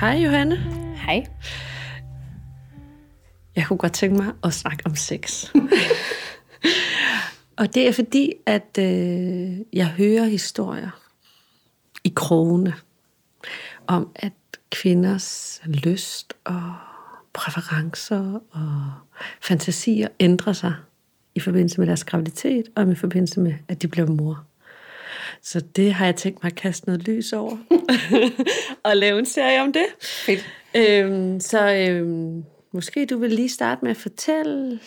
Hej Johanne. Hej. Jeg kunne godt tænke mig at snakke om sex. og det er fordi, at øh, jeg hører historier i krogene om, at kvinders lyst og præferencer og fantasier ændrer sig i forbindelse med deres graviditet og i forbindelse med, at de bliver mor. Så det har jeg tænkt mig at kaste noget lys over. og lave en serie om det. Fedt. Øhm, så øhm, måske du vil lige starte med at fortælle,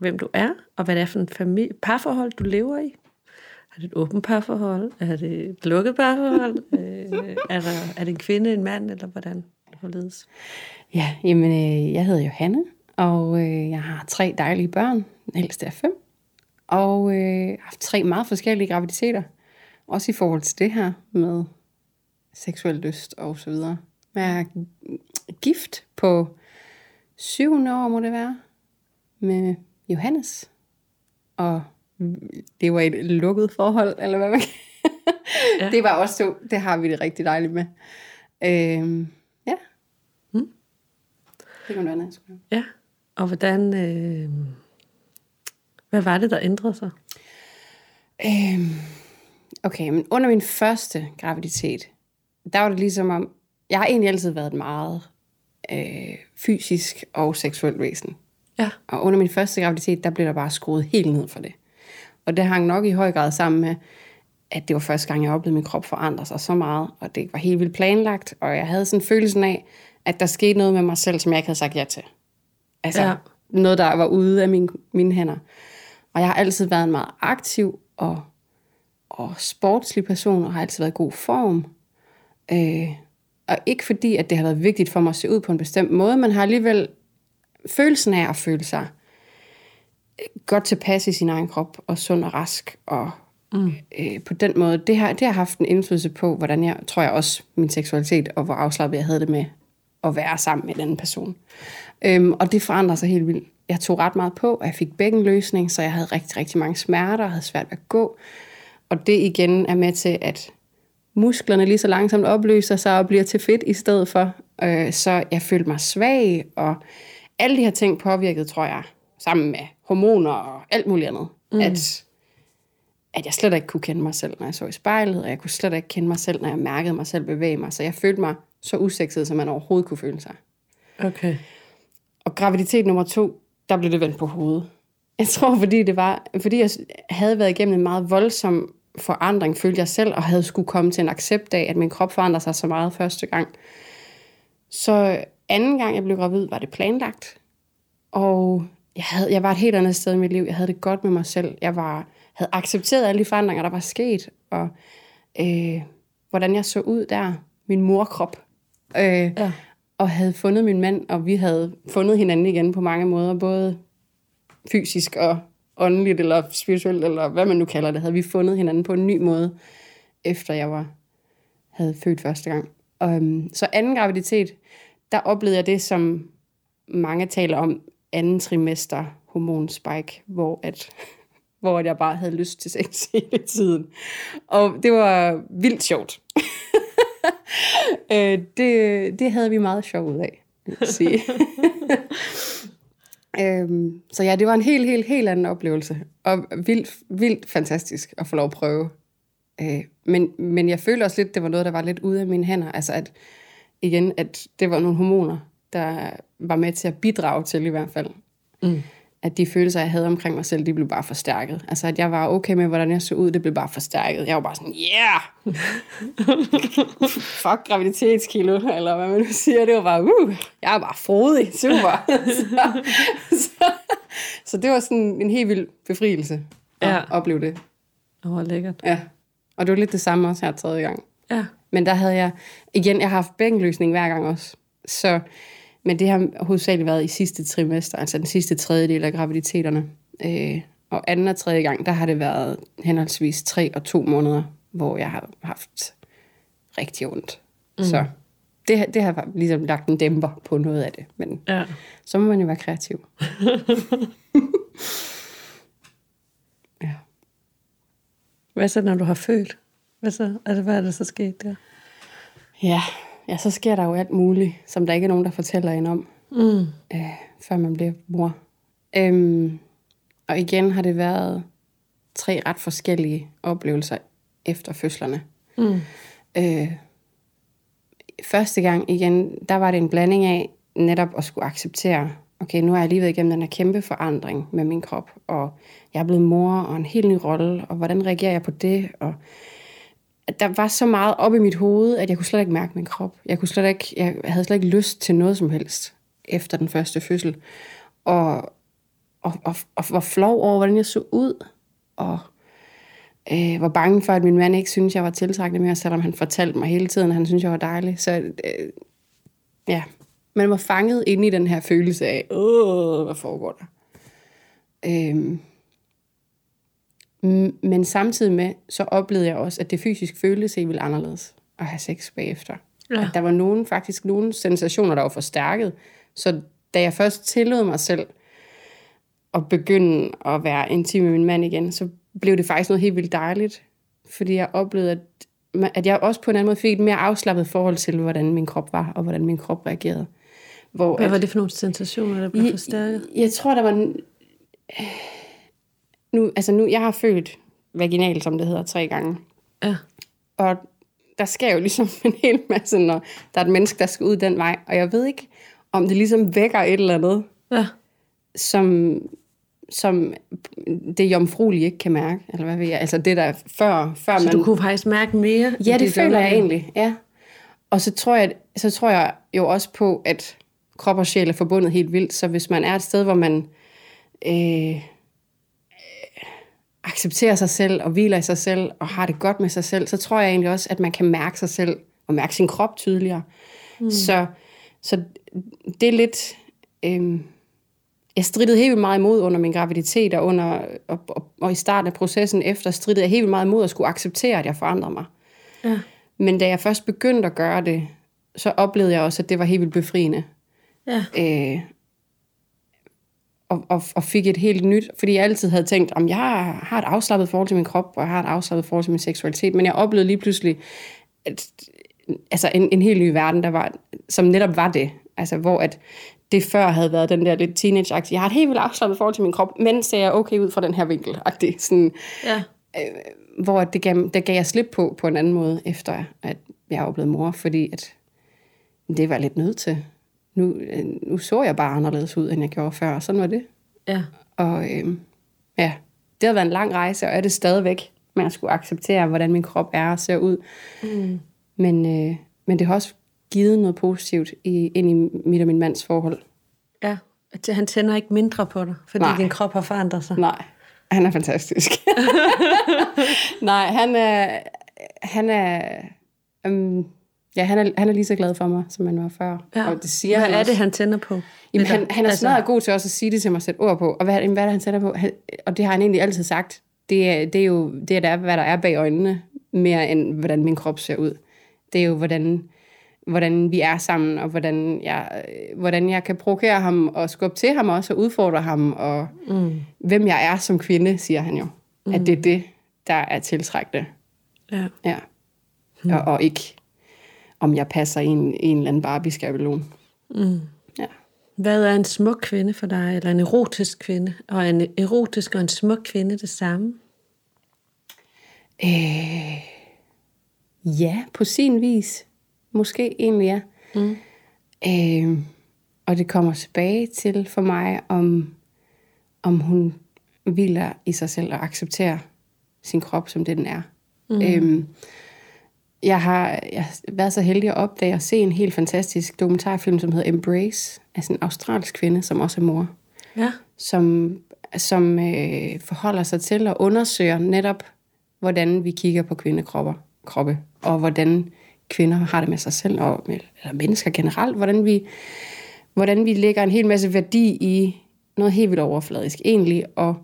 hvem du er, og hvad det er for en familie, parforhold, du lever i. Er det et åbent parforhold? Er det et lukket parforhold? øh, er, der, er det en kvinde, en mand, eller hvordan? Hvorledes? Ja, jamen, øh, jeg hedder Johanne, og øh, jeg har tre dejlige børn. Den ældste er fem. Og øh, haft tre meget forskellige graviditeter. Også i forhold til det her med seksuel lyst og så videre. Jeg er gift på 700 år, må det være, med Johannes. Og det var et lukket forhold, eller hvad man kan. Ja. Det var også to. Det har vi det rigtig dejligt med. Øhm, ja. Mm. Det kan være Ja, og hvordan... Øh, hvad var det, der ændrede sig? Øhm, okay, men under min første graviditet, der var det ligesom om, jeg har egentlig altid været et meget øh, fysisk og seksuelt væsen. Ja. Og under min første graviditet, der blev der bare skruet helt ned for det. Og det hang nok i høj grad sammen med, at det var første gang, jeg oplevede min krop forandre sig så meget, og det var helt vildt planlagt, og jeg havde sådan følelsen af, at der skete noget med mig selv, som jeg ikke havde sagt ja til. Altså, Ja. noget, der var ude af mine, mine hænder. Og jeg har altid været en meget aktiv og, og sportslig person, og har altid været i god form. Øh, og ikke fordi, at det har været vigtigt for mig at se ud på en bestemt måde, men har alligevel følelsen af at føle sig godt tilpas i sin egen krop, og sund og rask, og mm. øh, på den måde, det har, det har haft en indflydelse på, hvordan jeg, tror jeg også, min seksualitet, og hvor afslappet jeg havde det med at være sammen med den person. Øhm, og det forandrer sig helt vildt. Jeg tog ret meget på, og jeg fik bækkenløsning, så jeg havde rigtig, rigtig mange smerter, og havde svært ved at gå. Og det igen er med til, at musklerne lige så langsomt opløser sig og bliver til fedt i stedet for. Øh, så jeg følte mig svag, og alle de her ting påvirkede, tror jeg, sammen med hormoner og alt muligt andet, mm. at, at jeg slet ikke kunne kende mig selv, når jeg så i spejlet, og jeg kunne slet ikke kende mig selv, når jeg mærkede mig selv bevæge mig. Så jeg følte mig så usekset, som man overhovedet kunne føle sig. Okay. Og graviditet nummer to, der blev det vendt på hovedet. Jeg tror, fordi det var, fordi jeg havde været igennem en meget voldsom forandring, følte jeg selv, og havde skulle komme til en accept af, at min krop forandrer sig så meget første gang. Så anden gang, jeg blev gravid, var det planlagt. Og jeg, havde, jeg var et helt andet sted i mit liv. Jeg havde det godt med mig selv. Jeg var, havde accepteret alle de forandringer, der var sket. Og øh, hvordan jeg så ud der. Min morkrop. Øh, Ja og havde fundet min mand, og vi havde fundet hinanden igen på mange måder, både fysisk og åndeligt, eller spirituelt, eller hvad man nu kalder det, havde vi fundet hinanden på en ny måde, efter jeg var, havde født første gang. Og, øhm, så anden graviditet, der oplevede jeg det, som mange taler om, anden trimester hormonspike, hvor at hvor jeg bare havde lyst til sex hele tiden. Og det var vildt sjovt. øh, det, det havde vi meget sjov ud af, vil jeg sige. øhm, så ja, det var en helt, helt, helt anden oplevelse. Og vildt, vildt fantastisk at få lov at prøve. Øh, men, men jeg følte også lidt, det var noget, der var lidt ude af mine hænder. Altså at, igen, at det var nogle hormoner, der var med til at bidrage til i hvert fald. Mm. At de følelser, jeg havde omkring mig selv, de blev bare forstærket. Altså, at jeg var okay med, hvordan jeg så ud, det blev bare forstærket. Jeg var bare sådan, yeah! Fuck graviditetskilo, eller hvad man nu siger. Det var bare, uh, jeg er bare frodig, super. så, så, så, det var sådan en helt vild befrielse at Ja. opleve det. Åh, hvor lækkert. Ja. Og det var lidt det samme også her tredje gang. Ja. Men der havde jeg, igen, jeg har haft bækkenløsning hver gang også. Så, men det har hovedsageligt været i sidste trimester, altså den sidste tredjedel af graviditeterne. Øh, og anden og tredje gang, der har det været henholdsvis tre og to måneder, hvor jeg har haft rigtig ondt. Mm. Så det, det har ligesom lagt en dæmper på noget af det. Men Ja. så må man jo være kreativ. ja. Hvad så, når du har følt? Hvad så? Altså, hvad er der så sket der? Ja, ja, så sker der jo alt muligt, som der ikke er nogen, der fortæller en om, Mm. øh, før man bliver mor. Øhm, og igen har det været tre ret forskellige oplevelser efter fødslerne. Mm. Øh, første gang igen, der var det en blanding af netop at skulle acceptere, okay, nu har jeg lige været igennem den her kæmpe forandring med min krop, og jeg er blevet mor og en helt ny rolle, og hvordan reagerer jeg på det? Og der var så meget op i mit hoved, at jeg kunne slet ikke mærke min krop. Jeg, kunne slet ikke, jeg havde slet ikke lyst til noget som helst efter den første fødsel. Og, og, og, og var flov over, hvordan jeg så ud, og øh, var bange for, at min mand ikke synes jeg var tiltrækkende mere, selvom han fortalte mig hele tiden, at han synes jeg var dejlig. Så øh, ja, man var fanget inde i den her følelse af, åh, hvad foregår der? Øh, men samtidig med, så oplevede jeg også, at det fysisk føltes helt vildt anderledes at have sex bagefter. Ja. At der var nogen, faktisk nogle sensationer, der var forstærket. Så da jeg først tillod mig selv at begynde at være intim med min mand igen, så blev det faktisk noget helt vildt dejligt. Fordi jeg oplevede, at, at jeg også på en anden måde fik et mere afslappet forhold til, hvordan min krop var, og hvordan min krop reagerede. Hvor, Hvad at- var det for nogle sensationer, der blev forstærket? jeg, jeg tror, der var... en- Nu, altså nu, jeg har følt vaginal, som det hedder, tre gange. Ja. Og der sker jo ligesom en hel masse, når der er et menneske, der skal ud den vej. Og jeg ved ikke, om det ligesom vækker et eller andet, Ja. som, som det jomfruelige ikke kan mærke. Eller hvad ved jeg? Altså det der før, før Så man... du kunne faktisk mærke mere? Ja, det dit føler jeg egentlig, ja. Og så tror jeg, så tror jeg jo også på, at krop og sjæl er forbundet helt vildt. Så hvis man er et sted, hvor man øh, accepterer sig selv og hviler i sig selv og har det godt med sig selv, så tror jeg egentlig også, at man kan mærke sig selv og mærke sin krop tydeligere. Mm. Så, så det er lidt... Øh, jeg strittede helt vildt meget imod under min graviditet, og, under, og, og, og i starten af processen efter strittede jeg helt vildt meget imod at skulle acceptere, at jeg forandrede mig. Ja. Men da jeg først begyndte at gøre det, så oplevede jeg også, at det var helt vildt befriende. Ja. Øh, og, og, og fik et helt nyt, fordi jeg altid havde tænkt, om jeg har et afslappet forhold til min krop, og jeg har et afslappet forhold til min seksualitet, men jeg oplevede lige pludselig, at, altså en, en helt ny verden, der var, som netop var det. Altså hvor at det før havde været den der lidt teenage Jeg har et helt vildt afslappet forhold til min krop, men ser jeg okay ud fra den her vinkel. -agtig. Sådan, Ja. hvor det gav, der gav jeg slip på på en anden måde, efter at jeg var blevet mor, fordi at det var lidt nødt til. Nu, øh, nu så jeg bare anderledes ud, end jeg gjorde før, og sådan var det. Ja. Og øh, ja, det har været en lang rejse, og er det stadigvæk, med at skulle acceptere, hvordan min krop er og ser ud. Mm. Men, øh, men det har også givet noget positivt i, ind i mit og min mands forhold. Ja. At Han tænder ikke mindre på dig, fordi Nej. din krop har forandret sig. Nej, han er fantastisk. Nej, han er... Han er um, ja, han er, han er lige så glad for mig, som han var før. Ja. Og det siger Hvad han er også. det, han tænder på? Jamen, han, Eller- han er altså- smadret god til også at sige det til mig og sætte ord på. Og hvad, hvad er det, han sætter på? Han, og det har han egentlig altid sagt. Det er, det er jo det, er, der, hvad der er bag øjnene, mere end hvordan min krop ser ud. Det er jo, hvordan, hvordan vi er sammen, og hvordan jeg, øh, hvordan jeg kan provokere ham, og skubbe til ham også, og udfordre ham, og mm. hvem jeg er som kvinde, siger han jo. Mm. At det er det, der er tiltrækkende. Ja. Ja. Mm. Og, og ikke, om jeg passer i en, en eller anden Barbie-skabelon. Mm. Ja. Hvad er en smuk kvinde for dig, eller en erotisk kvinde? Og er en erotisk og en smuk kvinde det samme? Øh, ja, på sin vis. Måske egentlig, ja. Mm. Øh, og det kommer tilbage til for mig, om, om hun hviler i sig selv og accepterer sin krop, som det den er. Mm. Øh, jeg, har, jeg har været så heldig at opdage og se en helt fantastisk dokumentarfilm, som hedder Embrace, af en australsk kvinde, som også er mor Ja. som, som øh, forholder sig til og undersøger netop, hvordan vi kigger på kvindekropper, kroppe, og hvordan kvinder har det med sig selv, og eller mennesker generelt, hvordan vi, hvordan vi lægger en hel masse værdi i noget helt vildt overfladisk egentlig, og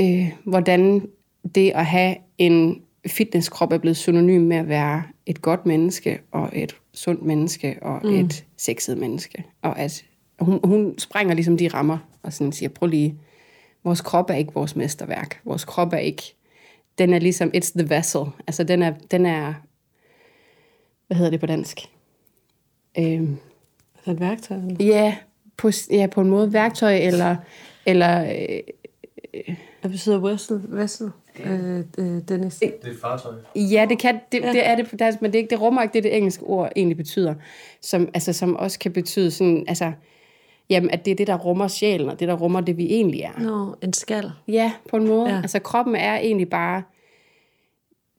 øh, hvordan det at have en fitnesskrop er blevet synonym med at være et godt menneske, og et sundt menneske, og mm. et sexet menneske. Og at hun, hun sprænger ligesom de rammer, og sådan siger, prøv lige, vores krop er ikke vores mesterværk. Vores krop er ikke, den er ligesom, it's the vessel. Altså den er, den er hvad hedder det på dansk? Øh, Altså et værktøj? eller? ja, på, ja, på en måde værktøj, eller, eller øh, Hvad betyder wessel? Vessel? Øh, øh, Dennis? Det er et fartøj. Ja, det kan, det, det er det på dansk, men det, er ikke, det rummer ikke det, det engelske ord egentlig betyder. Som, altså, som også kan betyde sådan, altså, jamen, at det er det, der rummer sjælen, og det, der rummer det, vi egentlig er. Nå, en skal. Ja, på en måde. Ja. Ja. Altså, kroppen er egentlig bare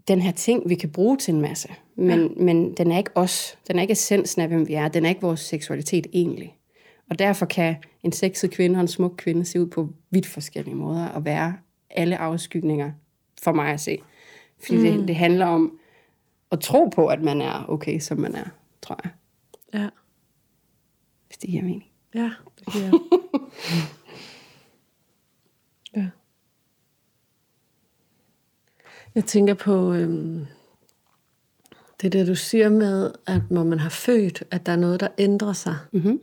den her ting, vi kan bruge til en masse. Men, ja. men den er ikke os. Den er ikke essensen af, hvem vi er. Den er ikke vores seksualitet egentlig. Og derfor kan en sexet kvinde og en smuk kvinde se ud på vidt forskellige måder og være alle afskygninger for mig at se. Fordi mm. det, det handler om at tro på, at man er okay, som man er, tror jeg. Ja. Hvis det giver mening. Ja, det giver Ja. Jeg tænker på øhm, det der, du siger med, at når man har født, at der er noget, der ændrer sig. Mm-hmm.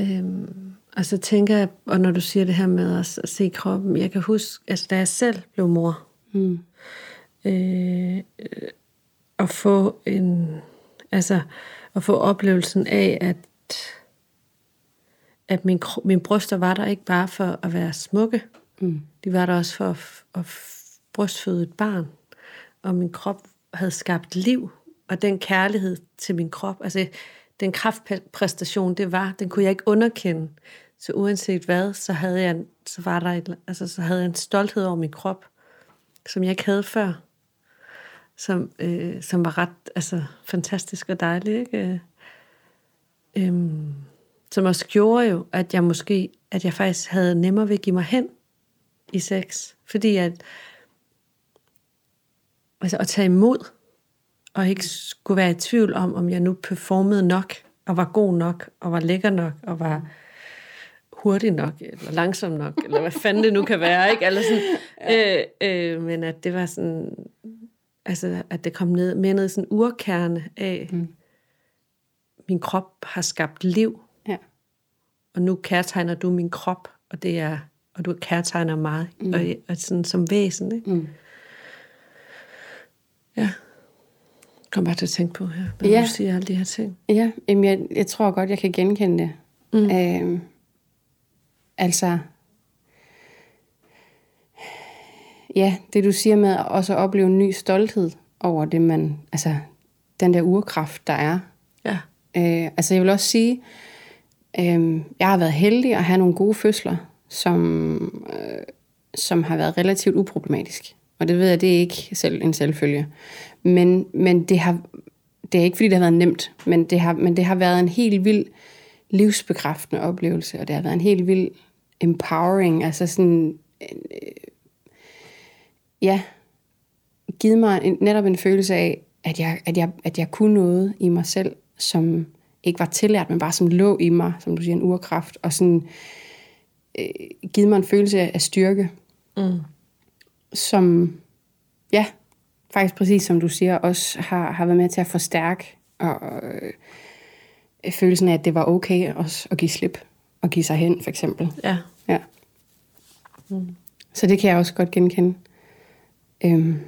Øhm, og så tænker jeg, og når du siger det her med at, se kroppen, jeg kan huske, altså da jeg selv blev mor, Mm. øh, at få en, altså at få oplevelsen af, at at min, min bryster var der ikke bare for at være smukke, Mm. de var der også for at, at brystføde et barn. Og min krop havde skabt liv, og den kærlighed til min krop, altså den kraftpræstation, det var, den kunne jeg ikke underkende. Så uanset hvad, så havde jeg, så var der et, altså, så havde jeg en stolthed over min krop, som jeg ikke havde før. Som, øh, som var ret altså, fantastisk og dejlig. Ikke? Øh, øhm, som også gjorde jo, at jeg måske, at jeg faktisk havde nemmere ved at give mig hen i sex. Fordi at, altså at tage imod, og ikke skulle være i tvivl om, om jeg nu performede nok, og var god nok, og var lækker nok, og var hurtig nok, eller langsom nok, eller hvad fanden det nu kan være, ikke? Eller sådan, øh, øh, men at det var sådan, altså at det kom ned, med ned i sådan urkerne af, mm. min krop har skabt liv, Ja. og nu kærtegner du min krop, og det er, og du kærtegner mig, mm. og, og sådan som væsen, ikke? Mm. Ja. Kom bare til at tænke på her, når Ja. du siger alle de her ting. Ja, jamen jeg, jeg tror godt, jeg kan genkende det. Mm. Øhm, altså, ja, det du siger med at også opleve en ny stolthed over det, man, altså den der urkraft, der er. Ja. Øh, altså jeg vil også sige, øh, jeg har været heldig at have nogle gode fødsler, som, øh, som har været relativt uproblematisk. Og det ved jeg, det er ikke selv en selvfølge. Men, men det, har, det er ikke, fordi det har været nemt, men det har, men det har været en helt vild livsbekræftende oplevelse, og det har været en helt vild empowering, altså sådan, øh, ja, givet mig en, netop en følelse af, at jeg, at, jeg, at jeg kunne noget i mig selv, som ikke var tillært, men bare som lå i mig, som du siger, en urkraft, og sådan øh, givet mig en følelse af styrke, Mm. som, ja, faktisk præcis som du siger, også har, har været med til at forstærke og, øh, følelsen af, at det var okay også at give slip, og give sig hen, for eksempel. Ja. Ja. Mm. Så det kan jeg også godt genkende. Øhm,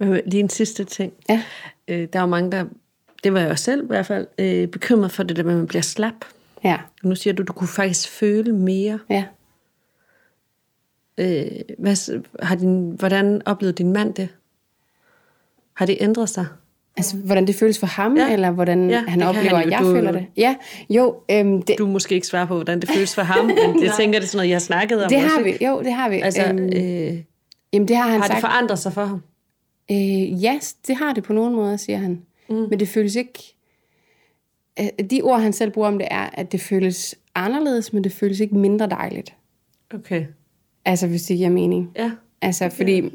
Lige en sidste ting. ja, Øh, der er jo mange, der, det var jeg også selv i hvert fald, øh, bekymret for det der med, at man bliver slap. ja, Nu siger du, du kunne faktisk føle mere. ja. Øh, hvad, har din, hvordan oplevede din mand det? Har det ændret sig? Altså, hvordan det føles for ham, Ja. ja. eller hvordan Ja, ja, det han oplever, han jo. at jeg Du- føler det. Ja, jo, øhm, det, Du må måske ikke svare på, hvordan det føles for ham, men jeg tænker, det er sådan noget, jeg har snakket om det også, har vi. ikke? Jo, det har vi. Altså, øhm, øh, jamen, det har han har det sagt. forandret sig for ham? Øh, ja, det har det på nogle måder, siger han. Mm. Men det føles ikke... Øh, de ord, han selv bruger om det, er, at det føles anderledes, men det føles ikke mindre dejligt. Okay. Altså, hvis det giver mening. Ja. Altså, fordi, øh,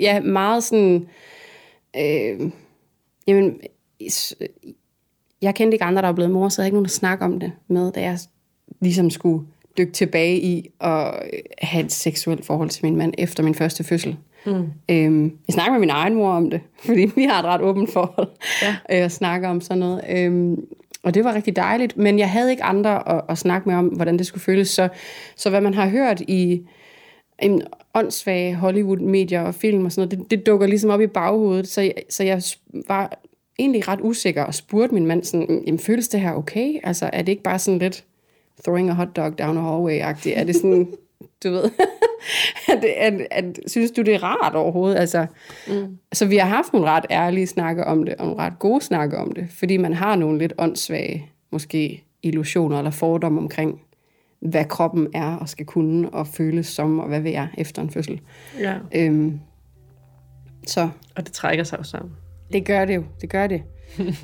ja, meget sådan... Øh, jamen, jeg kendte ikke andre, der var blevet mor, så jeg havde ikke nogen at snakke om det med, da jeg ligesom skulle dykke tilbage i at have et seksuelt forhold til min mand efter min første fødsel. Mm. Øhm, jeg snakker med min egen mor om det, fordi vi har et ret åbent forhold Ja. øh, at snakke om sådan noget. Øhm, og det var rigtig dejligt, men jeg havde ikke andre at, at snakke med om, hvordan det skulle føles. Så, så hvad man har hørt i åndssvage Hollywood-medier og film og sådan noget, det, det dukker ligesom op i baghovedet. Så jeg, så jeg var egentlig ret usikker og spurgte min mand sådan, jamen, føles det her okay? Altså, er det ikke bare sådan lidt throwing a hot dog down a hallway-agtigt? Er det sådan, du ved, at, at, at, synes du, det er rart overhovedet? Altså, mm. Så vi har haft nogle ret ærlige snakke om det, og nogle ret gode snakke om det, fordi man har nogle lidt åndssvage, måske illusioner eller fordomme omkring, hvad kroppen er og skal kunne og føles som, og hvad vil jeg efter en fødsel. Ja. Øhm, så Og det trækker sig jo sammen. det gør det jo, det gør det.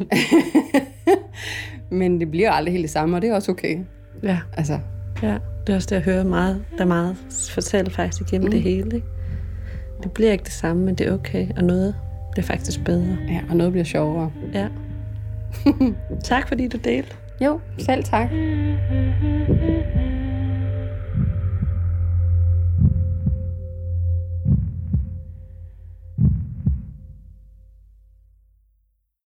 Men det bliver aldrig helt det samme, og det er også okay. Ja, Altså, ja. Det er også det, jeg hører meget, der er meget fortælle faktisk igennem mm. det hele. Ikke? Det bliver ikke det samme, men det er okay. Og noget, det er faktisk bedre. ja, og noget bliver sjovere. Ja. tak fordi du delte. Jo, selv tak.